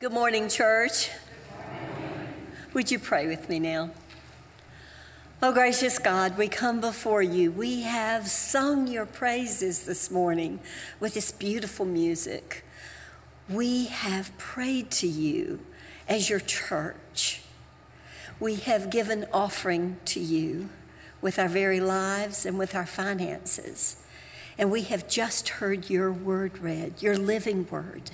Good morning, church. Would you pray with me now? Oh, gracious God, we come before you. We have sung your praises this morning with this beautiful music. We have prayed to you as your church. We have given offering to you with our very lives and with our finances. And we have just heard your word read, your living word.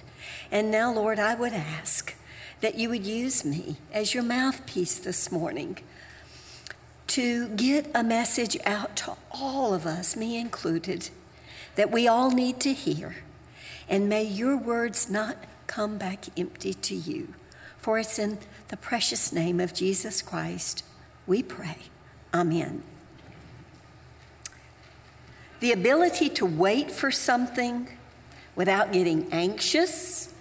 And now, Lord, I would ask that you would use me as your mouthpiece this morning to get a message out to all of us, me included, that we all need to hear. And may your words not come back empty to you. For it's in the precious name of Jesus Christ we pray. Amen. The ability to wait for something without getting anxious,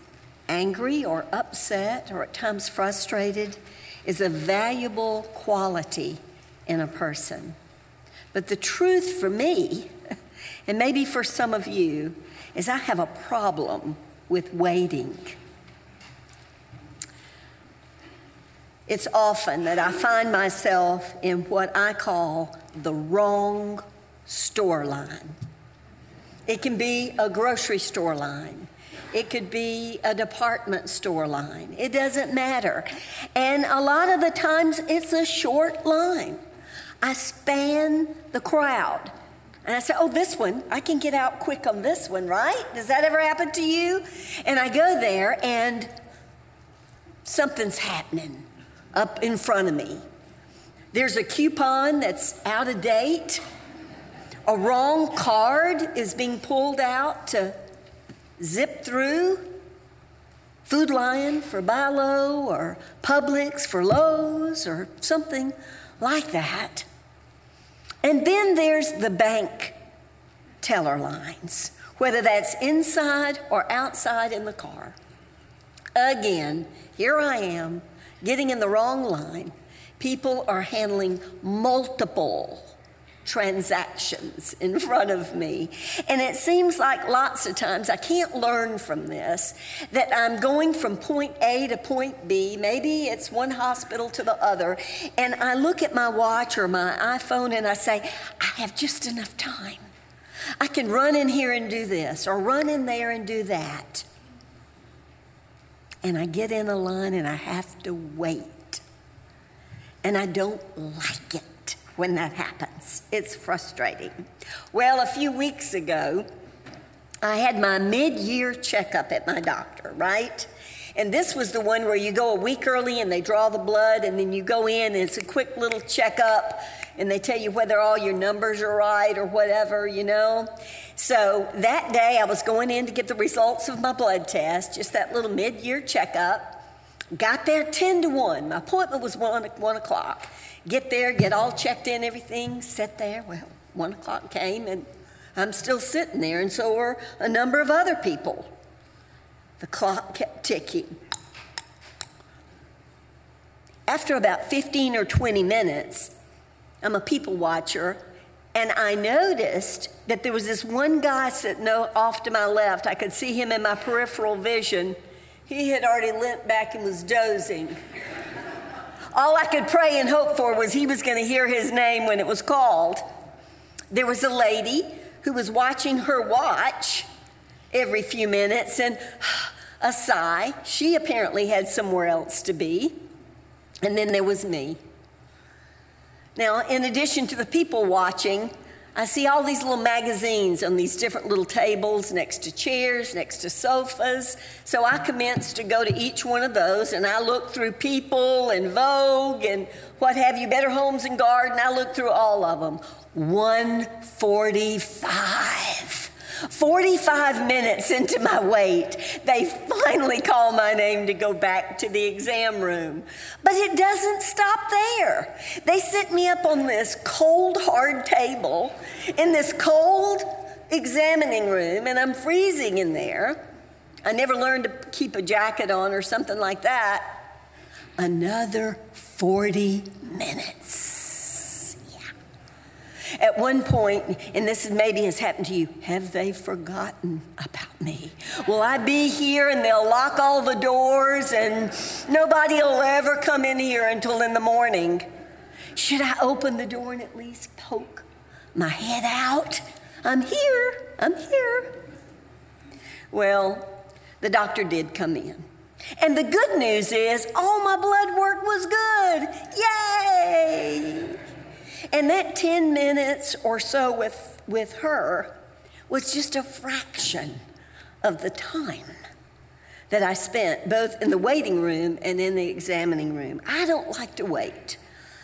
angry, or upset, or at times frustrated is a valuable quality in a person. But the truth for me, and maybe for some of you, is I have a problem with waiting. It's often that I find myself in what I call the wrong store line. It can be a grocery store line. It could be a department store line. It doesn't matter. And a lot of the times it's a short line. I span the crowd. And I say, oh, this one, I can get out quick on this one, right? Does that ever happen to you? And I go there and something's happening up in front of me. There's a coupon that's out of date. A wrong card is being pulled out to zip through. Food Lion for Buy Low or Publix for Lowe's or something like that. And then there's the bank teller lines, whether that's inside or outside in the car. Again, here I am getting in the wrong line. People are handling multiple transactions in front of me. And it seems like lots of times I can't learn from this that I'm going from point A to point B. Maybe it's one hospital to the other. And I look at my watch or my iPhone and I say, I have just enough time. I can run in here and do this or run in there and do that. And I get in a line and I have to wait. And I don't like it when that happens. It's frustrating. Well, a few weeks ago, I had my mid year checkup at my doctor, right? And this was the one where you go a week early and they draw the blood, and then you go in and it's a quick little checkup, and they tell you whether all your numbers are right or whatever, you know? So that day, I was going in to get the results of my blood test, just that little mid year checkup. Got there 10 to 1. My appointment was 1, 1 o'clock get there, get all checked in, everything, sit there. Well, one o'clock came and I'm still sitting there, and so were a number of other people. The clock kept ticking. After about 15 or 20 minutes, I'm a people watcher, and I noticed that there was this one guy sitting off to my left. I could see him in my peripheral vision. He had already leant back and was dozing. All I could pray and hope for was he was going to hear his name when it was called. There was a lady who was watching her watch every few minutes and a sigh. She apparently had somewhere else to be. And then there was me. Now, in addition to the people watching, I see all these little magazines on these different little tables next to chairs, next to sofas. So I commenced to go to each one of those and I looked through People and Vogue and what have you, Better Homes and Garden. I looked through all of them. 145. 45 minutes into my wait, they finally call my name to go back to the exam room. But it doesn't stop there. They sit me up on this cold, hard table in this cold examining room, and I'm freezing in there. I never learned to keep a jacket on or something like that. Another 40 minutes. At one point, and this maybe has happened to you, have they forgotten about me? Will I be here and they'll lock all the doors and nobody will ever come in here until in the morning? Should I open the door and at least poke my head out? I'm here, I'm here. Well, the doctor did come in. And the good news is all my blood work was good. Yay! And that 10 minutes or so with, with her was just a fraction of the time that I spent both in the waiting room and in the examining room. I don't like to wait.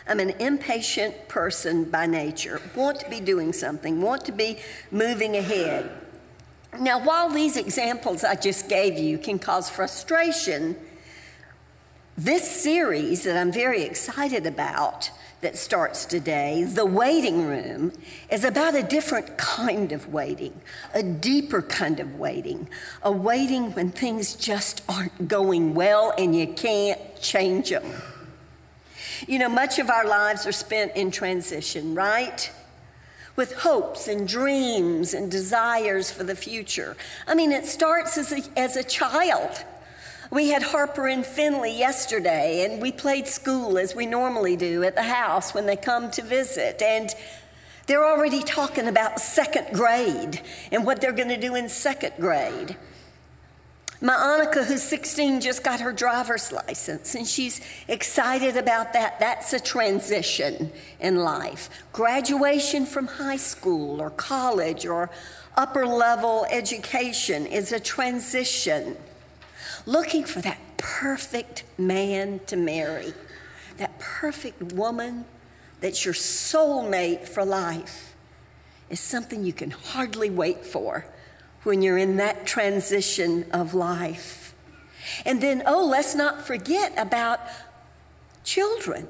I'm an impatient person by nature, want to be doing something, want to be moving ahead. Now, while these examples I just gave you can cause frustration, this series that I'm very excited about that starts today, The Waiting Room, is about a different kind of waiting, a deeper kind of waiting, a waiting when things just aren't going well and you can't change them. You know, much of our lives are spent in transition, right? With hopes and dreams and desires for the future. I mean, it starts as a, as a child. We had Harper and Finley yesterday, and we played school as we normally do at the house when they come to visit. And they're already talking about second grade and what they're going to do in second grade. My Annika, who's 16, just got her driver's license, and she's excited about that. That's a transition in life. Graduation from high school or college or upper level education is a transition. Looking for that perfect man to marry, that perfect woman that's your soulmate for life, is something you can hardly wait for when you're in that transition of life. And then, oh, let's not forget about children,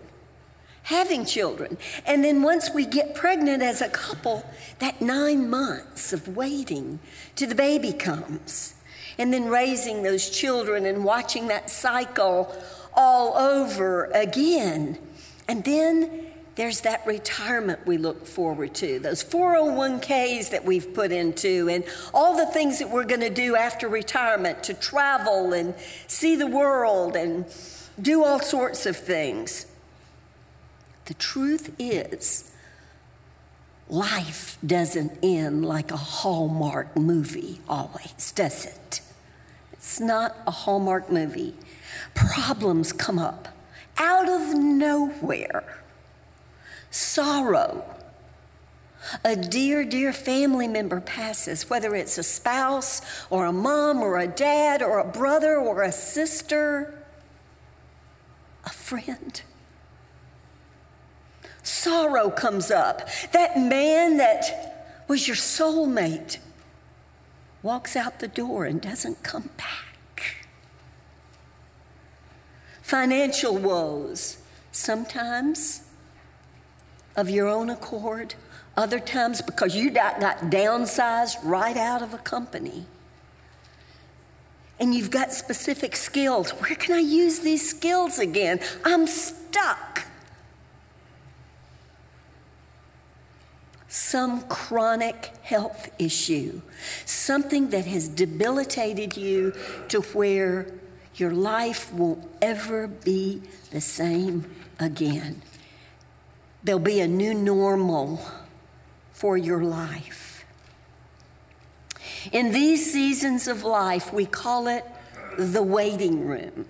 having children. And then once we get pregnant as a couple, that nine months of waiting till the baby comes. And then raising those children and watching that cycle all over again. And then there's that retirement we look forward to, those 401ks that we've put into, and all the things that we're going to do after retirement to travel and see the world and do all sorts of things. The truth is, life doesn't end like a Hallmark movie always, does it? It's not a Hallmark movie. Problems come up out of nowhere sorrow. A dear, dear family member passes, whether it's a spouse or a mom or a dad or a brother or a sister, a friend. Sorrow comes up. That man that was your soulmate walks out the door and doesn't come back. Financial woes. Sometimes of your own accord, other times because you got, downsized right out of a company. And you've got specific skills. Where can I use these skills again? I'm stuck. Some chronic health issue, something that has debilitated you to where your life won't ever be the same again. There'll be a new normal for your life. In these seasons of life, we call it the waiting room.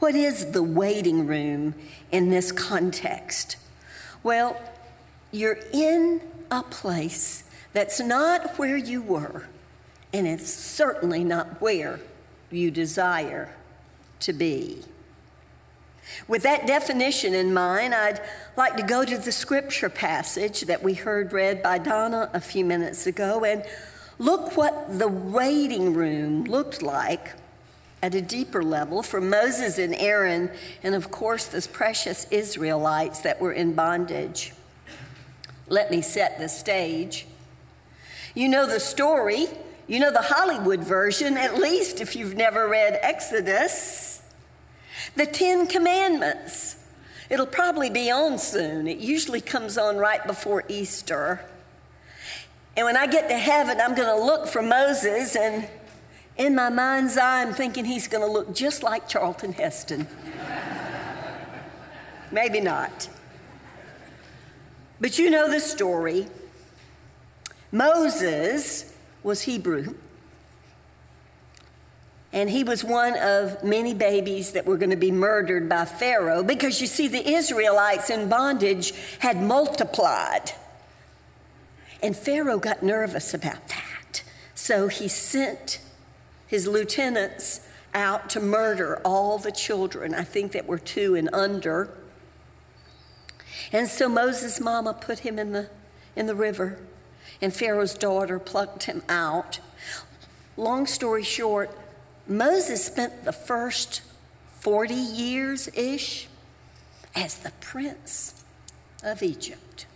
What is the waiting room in this context? Well, you're in a place that's not where you were, and it's certainly not where you desire to be. With that definition in mind, I'd like to go to the scripture passage that we heard read by Donna a few minutes ago and look what the waiting room looked like at a deeper level for Moses and Aaron, and of course, those precious Israelites that were in bondage. Let me set the stage. You know the story, you know the Hollywood version, at least if you've never read Exodus the Ten Commandments. It'll probably be on soon. It usually comes on right before Easter. And when I get to heaven, I'm going to look for Moses, and in my mind's eye, I'm thinking he's going to look just like Charlton Heston. Maybe not. But you know the story. Moses was Hebrew. And he was one of many babies that were going to be murdered by Pharaoh because you see, the Israelites in bondage had multiplied. And Pharaoh got nervous about that. So he sent his lieutenants out to murder all the children, I think that were two and under. And so Moses' mama put him in the, in the river, and Pharaoh's daughter plucked him out. Long story short, Moses spent the first 40 years ish as the prince of Egypt,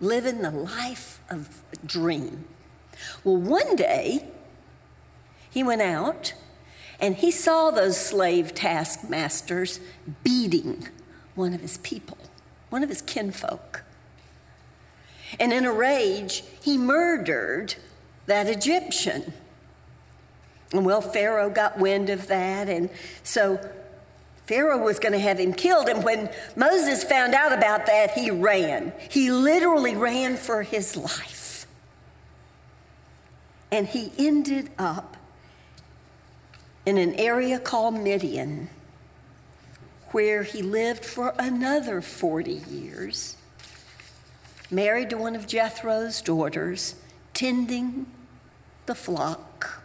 living the life of a dream. Well, one day, he went out and he saw those slave taskmasters beating one of his people, one of his kinfolk. And in a rage, he murdered that Egyptian. And well, Pharaoh got wind of that, and so Pharaoh was going to have him killed. And when Moses found out about that, he ran. He literally ran for his life. And he ended up in an area called Midian, where he lived for another 40 years, married to one of Jethro's daughters, tending the flock.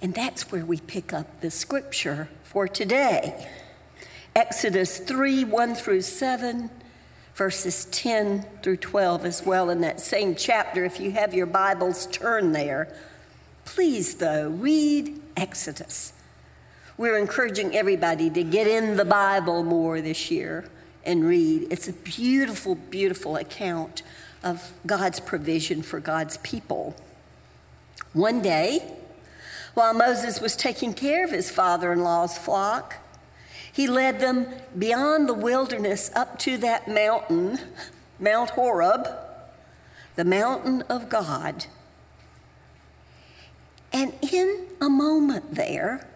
And that's where we pick up the scripture for today. Exodus 3 1 through 7, verses 10 through 12 as well in that same chapter. If you have your Bibles, turn there. Please, though, read Exodus. We're encouraging everybody to get in the Bible more this year and read. It's a beautiful, beautiful account of God's provision for God's people. One day, while Moses was taking care of his father in law's flock, he led them beyond the wilderness up to that mountain, Mount Horeb, the mountain of God. And in a moment there,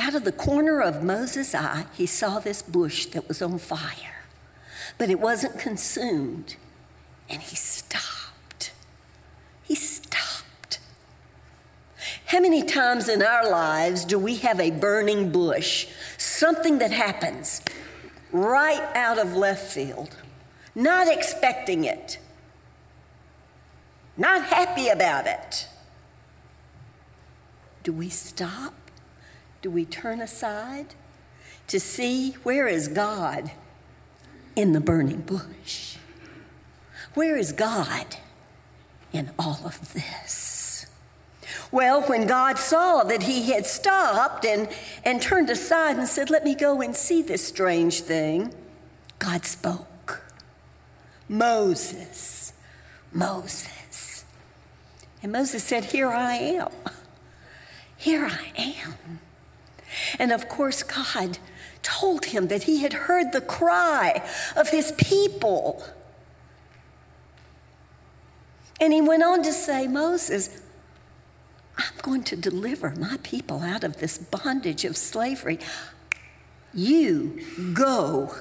out of the corner of Moses' eye, he saw this bush that was on fire, but it wasn't consumed. And he stopped. He stopped how many times in our lives do we have a burning bush, something that happens right out of left field, not expecting it, not happy about it? Do we stop? Do we turn aside to see where is God in the burning bush? Where is God in all of this? Well, when God saw that he had stopped and, and turned aside and said, Let me go and see this strange thing, God spoke. Moses, Moses. And Moses said, Here I am. Here I am. And of course, God told him that he had heard the cry of his people. And he went on to say, Moses, I'm going to deliver my people out of this bondage of slavery. You go.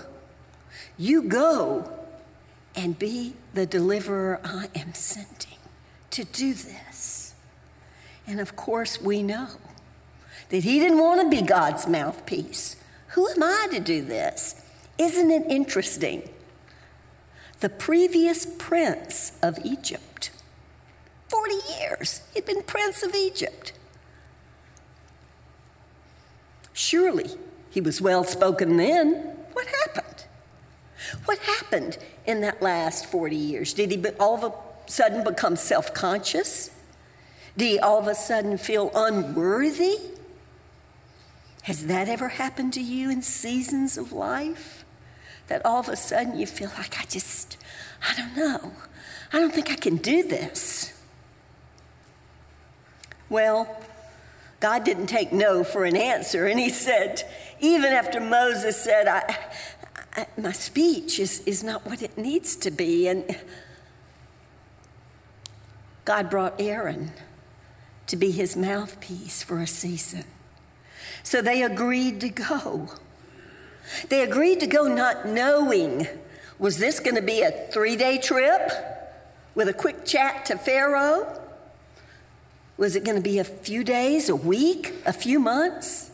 You go and be the deliverer I am sending to do this. And of course, we know that he didn't want to be God's mouthpiece. Who am I to do this? Isn't it interesting? The previous prince of Egypt 40 years. He'd been prince of Egypt. Surely he was well spoken then. What happened? What happened in that last 40 years? Did he all of a sudden become self conscious? Did he all of a sudden feel unworthy? Has that ever happened to you in seasons of life? That all of a sudden you feel like, I just, I don't know. I don't think I can do this. Well, God didn't take no for an answer. And he said, even after Moses said, I, I, My speech is, is not what it needs to be. And God brought Aaron to be his mouthpiece for a season. So they agreed to go. They agreed to go not knowing was this going to be a three day trip with a quick chat to Pharaoh? Was it going to be a few days, a week, a few months?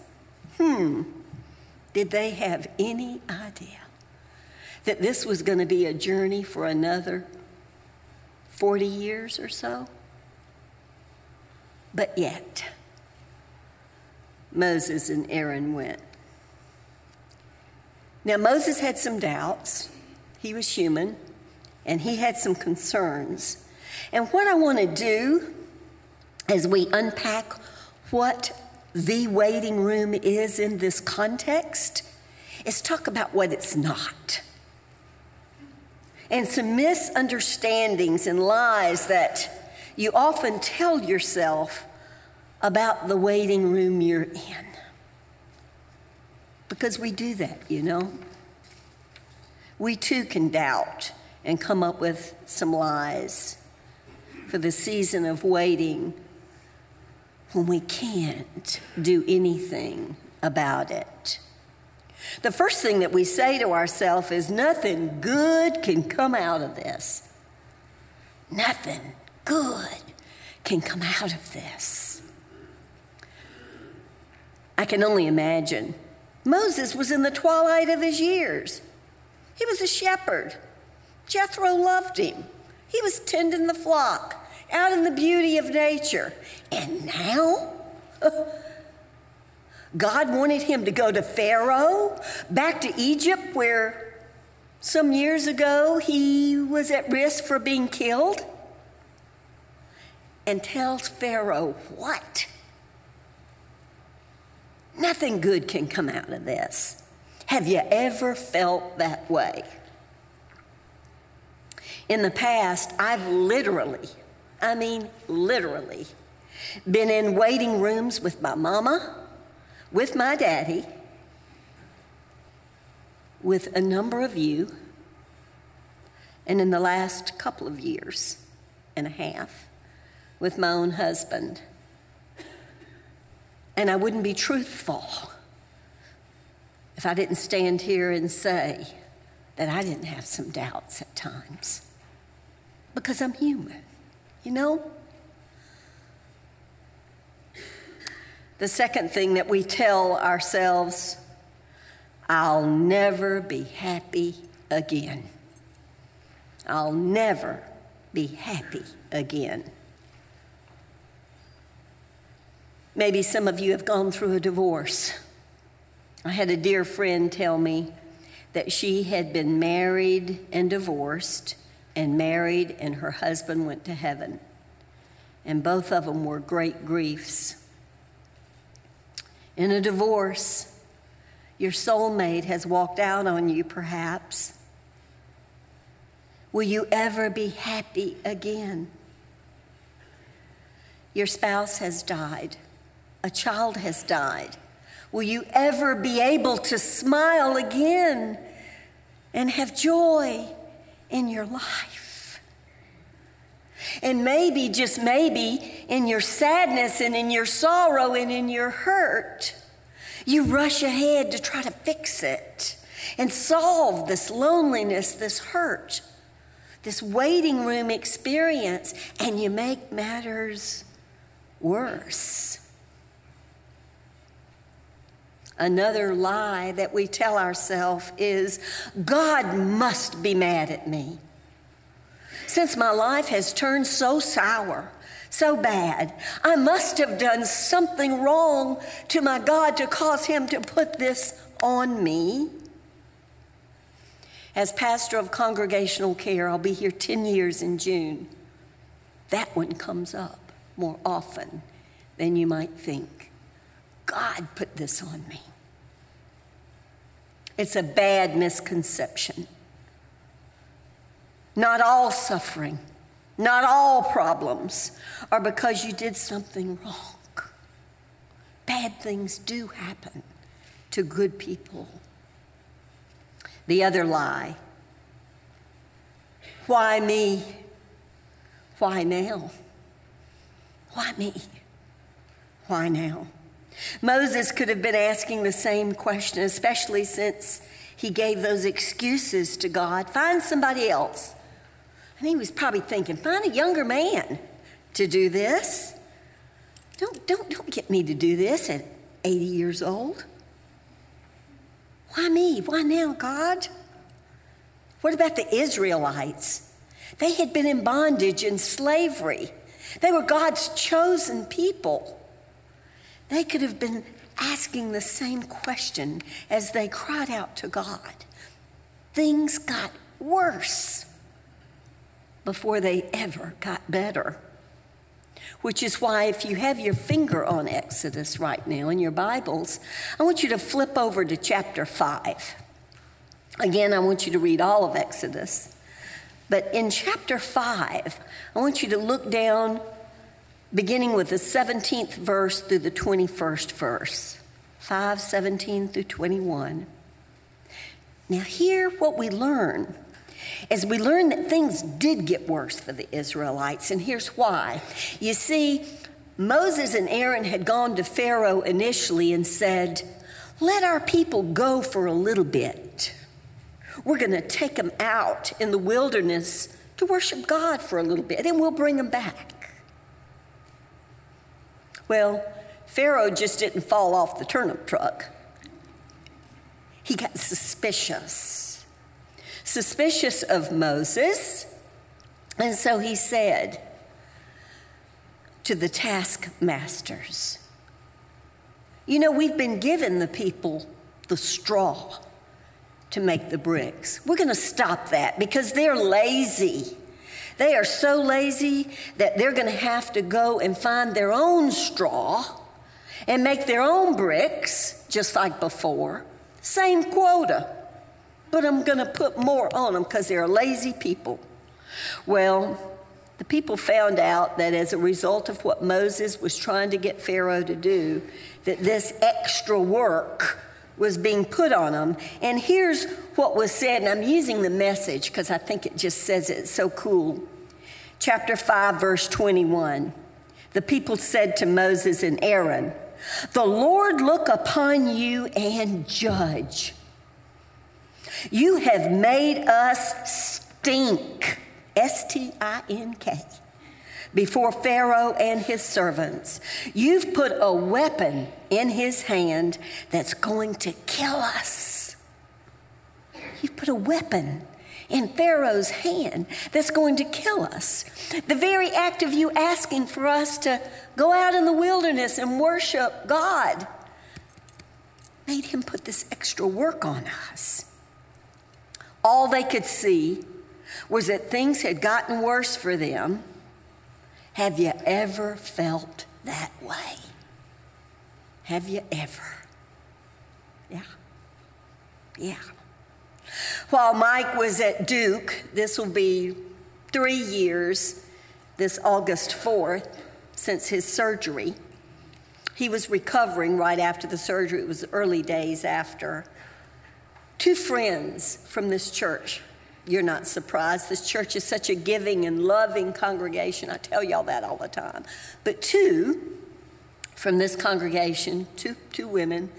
Hmm. Did they have any idea that this was going to be a journey for another 40 years or so? But yet, Moses and Aaron went. Now, Moses had some doubts. He was human, and he had some concerns. And what I want to do as we unpack what the waiting room is in this context, is talk about what it's not. And some misunderstandings and lies that you often tell yourself about the waiting room you're in. Because we do that, you know. We too can doubt and come up with some lies for the season of waiting when we can't do anything about it. The first thing that we say to ourselves is nothing good can come out of this. Nothing good can come out of this. I can only imagine. Moses was in the twilight of his years. He was a shepherd. Jethro loved him. He was tending the flock out in the beauty of nature. And now, God wanted him to go to Pharaoh, back to Egypt, where some years ago he was at risk for being killed, and tells Pharaoh what? Nothing good can come out of this. Have you ever felt that way? In the past, I've literally I mean, literally, been in waiting rooms with my mama, with my daddy, with a number of you, and in the last couple of years and a half, with my own husband. And I wouldn't be truthful if I didn't stand here and say that I didn't have some doubts at times because I'm human. You know? The second thing that we tell ourselves I'll never be happy again. I'll never be happy again. Maybe some of you have gone through a divorce. I had a dear friend tell me that she had been married and divorced and married, and her husband went to heaven. And both of them were great griefs. In a divorce, your soulmate has walked out on you, perhaps. Will you ever be happy again? Your spouse has died, a child has died. Will you ever be able to smile again and have joy in your life. And maybe, just maybe, in your sadness and in your sorrow and in your hurt, you rush ahead to try to fix it and solve this loneliness, this hurt, this waiting room experience, and you make matters worse. Another lie that we tell ourselves is God must be mad at me. Since my life has turned so sour, so bad, I must have done something wrong to my God to cause him to put this on me. As pastor of congregational care, I'll be here 10 years in June. That one comes up more often than you might think. God put this on me. It's a bad misconception. Not all suffering, not all problems are because you did something wrong. Bad things do happen to good people. The other lie why me? Why now? Why me? Why now? Moses could have been asking the same question, especially since he gave those excuses to God. Find somebody else. And he was probably thinking, find a younger man to do this. Don't, don't, don't get me to do this at 80 years old. Why me? Why now, God? What about the Israelites? They had been in bondage and slavery. They were God's chosen people. They could have been asking the same question as they cried out to God. Things got worse before they ever got better. Which is why, if you have your finger on Exodus right now in your Bibles, I want you to flip over to chapter 5. Again, I want you to read all of Exodus. But in chapter 5, I want you to look down beginning with the 17th verse through the 21st verse. 5 17 through 21. Now, here what we learn is we learn that things did get worse for the Israelites, and here's why. You see, Moses and Aaron had gone to Pharaoh initially and said, Let our people go for a little bit. We're going to take them out in the wilderness to worship God for a little bit, and we'll bring them back. Well, Pharaoh just didn't fall off the turnip truck. He got suspicious. Suspicious of Moses. And so he said to the taskmasters, You know, we've been given the people the straw to make the bricks. We're going to stop that because they're lazy. They are so lazy that they're going to have to go and find their own straw and make their own bricks, just like before. Same quota, but I'm going to put more on them because they're lazy people. Well, the people found out that as a result of what Moses was trying to get Pharaoh to do, that this extra work was being put on them. And here's what was said, and I'm using the message because I think it just says it so cool. Chapter 5, verse 21. The people said to Moses and Aaron, The Lord look upon you and judge. You have made us stink, S T I N K before Pharaoh and his servants. You've put a weapon in his hand that's going to kill us. You've put a weapon in Pharaoh's hand that's going to kill us. The very act of you asking for us to go out in the wilderness and worship God made him put this extra work on us. All they could see was that things had gotten worse for them have you ever felt that way? Have you ever? Yeah. Yeah. While Mike was at Duke, this will be three years, this August 4th, since his surgery. He was recovering right after the surgery. It was early days after. Two friends from this church you're not surprised. This church is such a giving and loving congregation. I tell y'all that all the time. But two from this congregation, two, two women,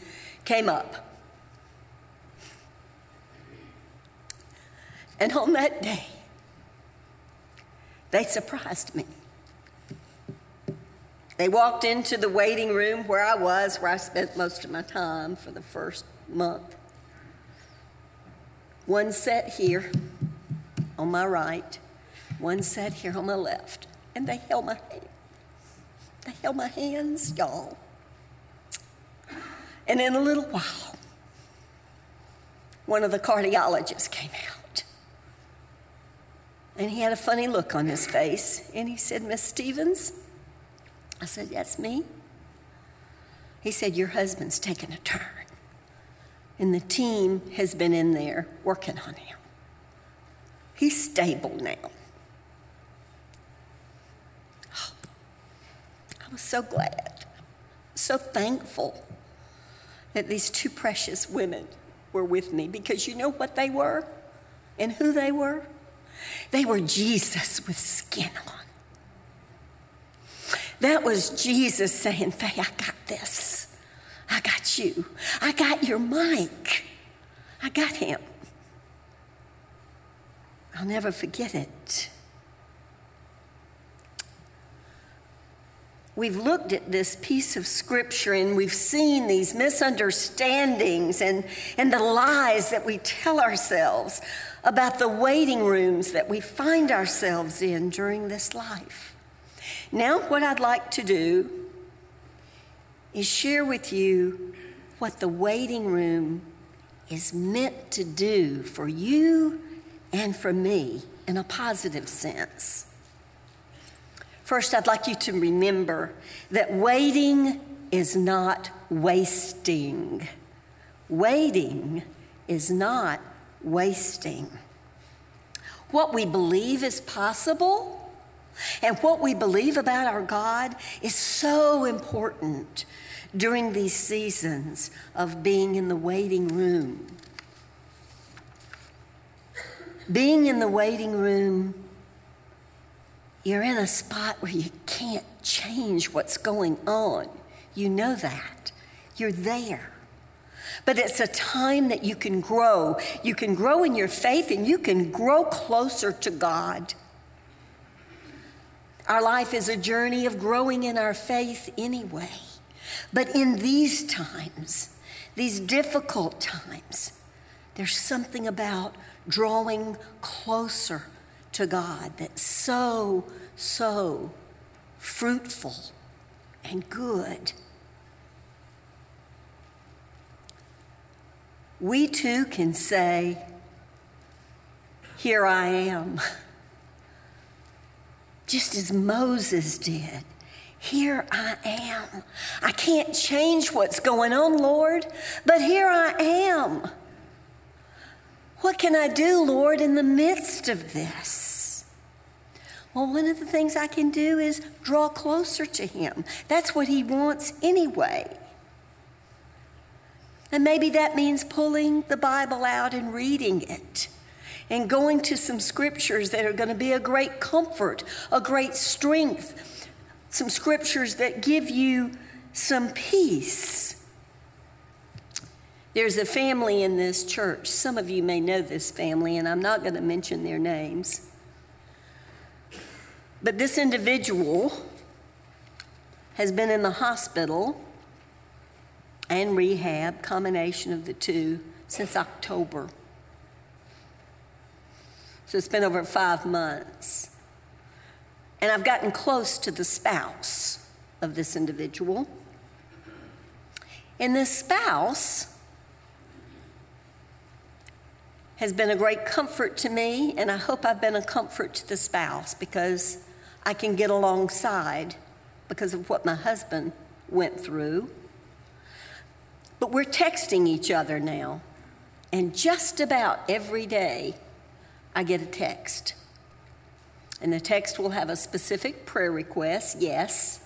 came up. And on that day, they surprised me. They walked into the waiting room where I was, where I spent most of my time for the first month. One sat here on my right, one sat here on my left, and they held my. They held my hands, y'all. And in a little while, one of the cardiologists came out. And he had a funny look on his face. And he said, Miss Stevens? I said, That's me. He said, Your husband's taken a turn and the team has been in there working on him. He's stable now. I was so glad, so thankful that these two precious women were with me because you know what they were and who they were? They were Jesus with skin on. That was Jesus saying, Faye, I got this. I got you. I got your Mike. I got him. I'll never forget it. We've looked at this piece of scripture and we've seen these misunderstandings and, and the lies that we tell ourselves about the waiting rooms that we find ourselves in during this life. Now, what I'd like to do is share with you what the waiting room is meant to do for you and for me in a positive sense. First, I'd like you to remember that waiting is not wasting. Waiting is not wasting. What we believe is possible and what we believe about our God is so important during these seasons of being in the waiting room. Being in the waiting room, you're in a spot where you can't change what's going on. You know that. You're there. But it's a time that you can grow. You can grow in your faith and you can grow closer to God. Our life is a journey of growing in our faith anyway. But in these times, these difficult times, there's something about drawing closer to God that's so, so fruitful and good. We too can say, Here I am, just as Moses did. Here I am. I can't change what's going on, Lord, but here I am. What can I do, Lord, in the midst of this? Well, one of the things I can do is draw closer to Him. That's what He wants anyway. And maybe that means pulling the Bible out and reading it and going to some scriptures that are going to be a great comfort, a great strength, some scriptures that give you some peace. There's a family in this church. Some of you may know this family, and I'm not going to mention their names. But this individual has been in the hospital and rehab, combination of the two, since October. So it's been over five months. And I've gotten close to the spouse of this individual. And this spouse has been a great comfort to me, and I hope I've been a comfort to the spouse because I can get alongside because of what my husband went through. But we're texting each other now, and just about every day I get a text. And the text will have a specific prayer request, yes.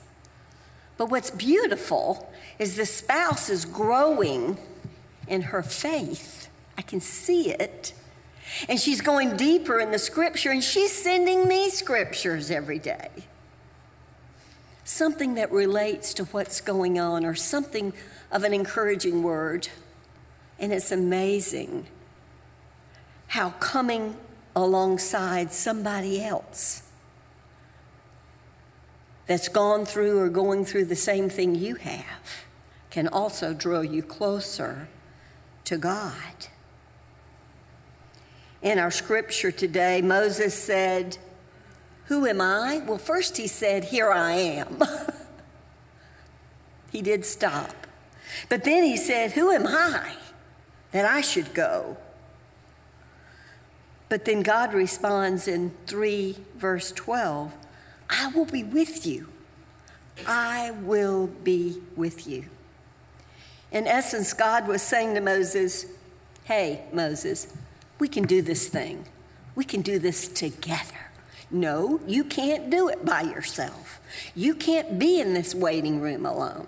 But what's beautiful is the spouse is growing in her faith I can see it. And she's going deeper in the scripture, and she's sending me scriptures every day. Something that relates to what's going on, or something of an encouraging word. And it's amazing how coming alongside somebody else that's gone through or going through the same thing you have can also draw you closer to God. In our scripture today, Moses said, Who am I? Well, first he said, Here I am. he did stop. But then he said, Who am I that I should go? But then God responds in 3 verse 12 I will be with you. I will be with you. In essence, God was saying to Moses, Hey, Moses, we can do this thing. We can do this together. No, you can't do it by yourself. You can't be in this waiting room alone.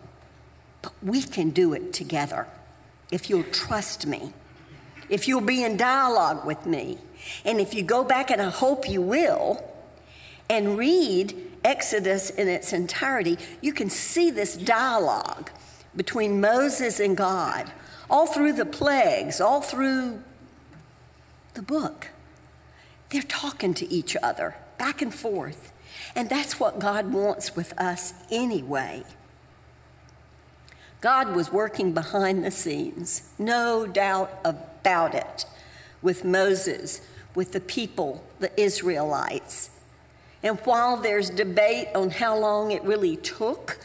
But we can do it together if you'll trust me, if you'll be in dialogue with me, and if you go back, and I hope you will, and read Exodus in its entirety, you can see this dialogue between Moses and God all through the plagues, all through the book. They're talking to each other back and forth. And that's what God wants with us anyway. God was working behind the scenes, no doubt about it, with Moses, with the people, the Israelites. And while there's debate on how long it really took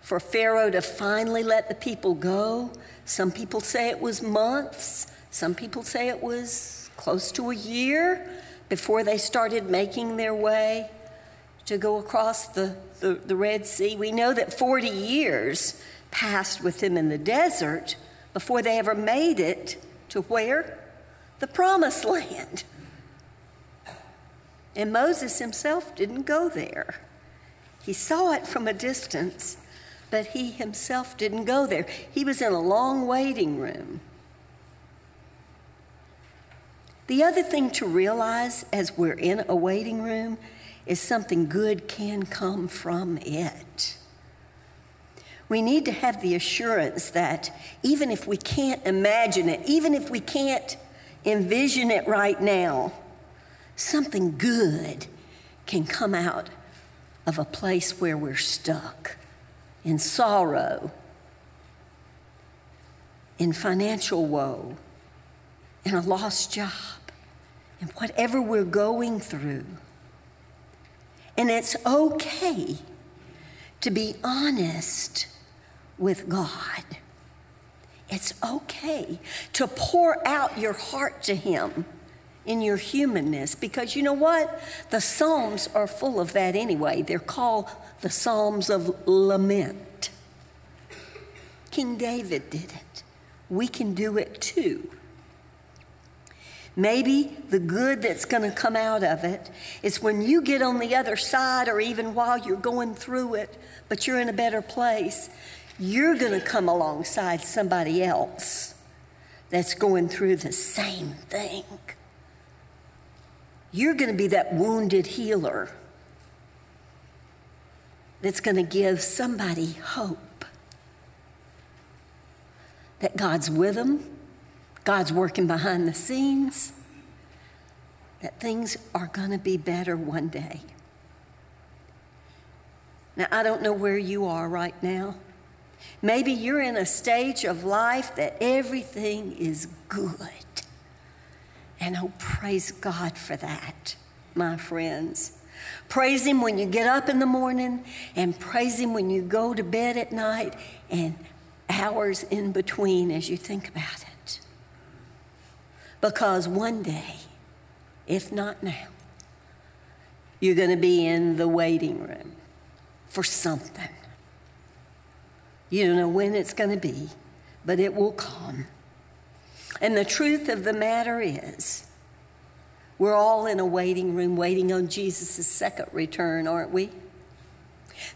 for Pharaoh to finally let the people go, some people say it was months, some people say it was close to a year before they started making their way to go across the, the, the Red Sea. We know that 40 years passed with them in the desert before they ever made it to where? The promised land. And Moses himself didn't go there. He saw it from a distance, but he himself didn't go there. He was in a long waiting room. The other thing to realize as we're in a waiting room is something good can come from it. We need to have the assurance that even if we can't imagine it, even if we can't envision it right now, something good can come out of a place where we're stuck in sorrow, in financial woe, in a lost job, in whatever we're going through. And it's okay to be honest with God. It's okay to pour out your heart to Him in your humanness because you know what? The Psalms are full of that anyway. They're called the Psalms of Lament. King David did it. We can do it too. Maybe the good that's going to come out of it is when you get on the other side, or even while you're going through it, but you're in a better place, you're going to come alongside somebody else that's going through the same thing. You're going to be that wounded healer that's going to give somebody hope that God's with them, God's working behind the scenes, that things are going to be better one day. Now, I don't know where you are right now. Maybe you're in a stage of life that everything is good. And oh, praise God for that, my friends. Praise Him when you get up in the morning, and praise Him when you go to bed at night, and hours in between as you think about it. Because one day, if not now, you're going to be in the waiting room for something. You don't know when it's going to be, but it will come. And the truth of the matter is, we're all in a waiting room waiting on Jesus' second return, aren't we?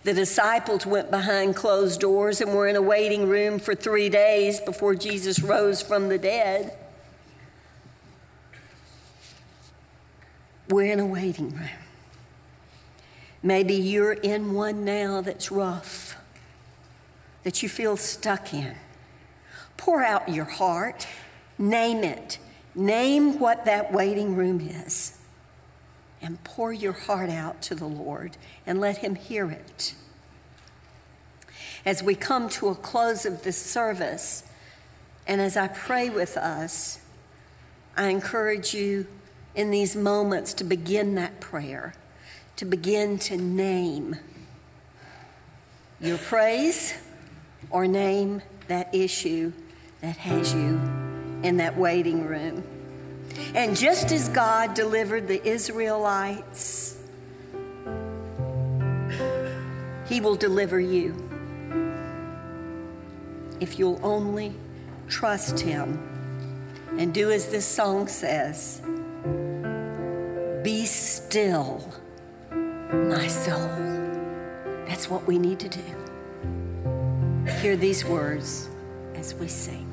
The disciples went behind closed doors and were in a waiting room for three days before Jesus rose from the dead. We're in a waiting room. Maybe you're in one now that's rough that you feel stuck in. Pour out your heart, name it, name what that waiting room is, and pour your heart out to the Lord and let Him hear it. As we come to a close of this service, and as I pray with us, I encourage you in these moments to begin that prayer, to begin to name your praise or name that issue that has you in that waiting room. And just as God delivered the Israelites, He will deliver you if you'll only trust Him and do as this song says Be still, my soul. That's what we need to do. Hear these words as we sing.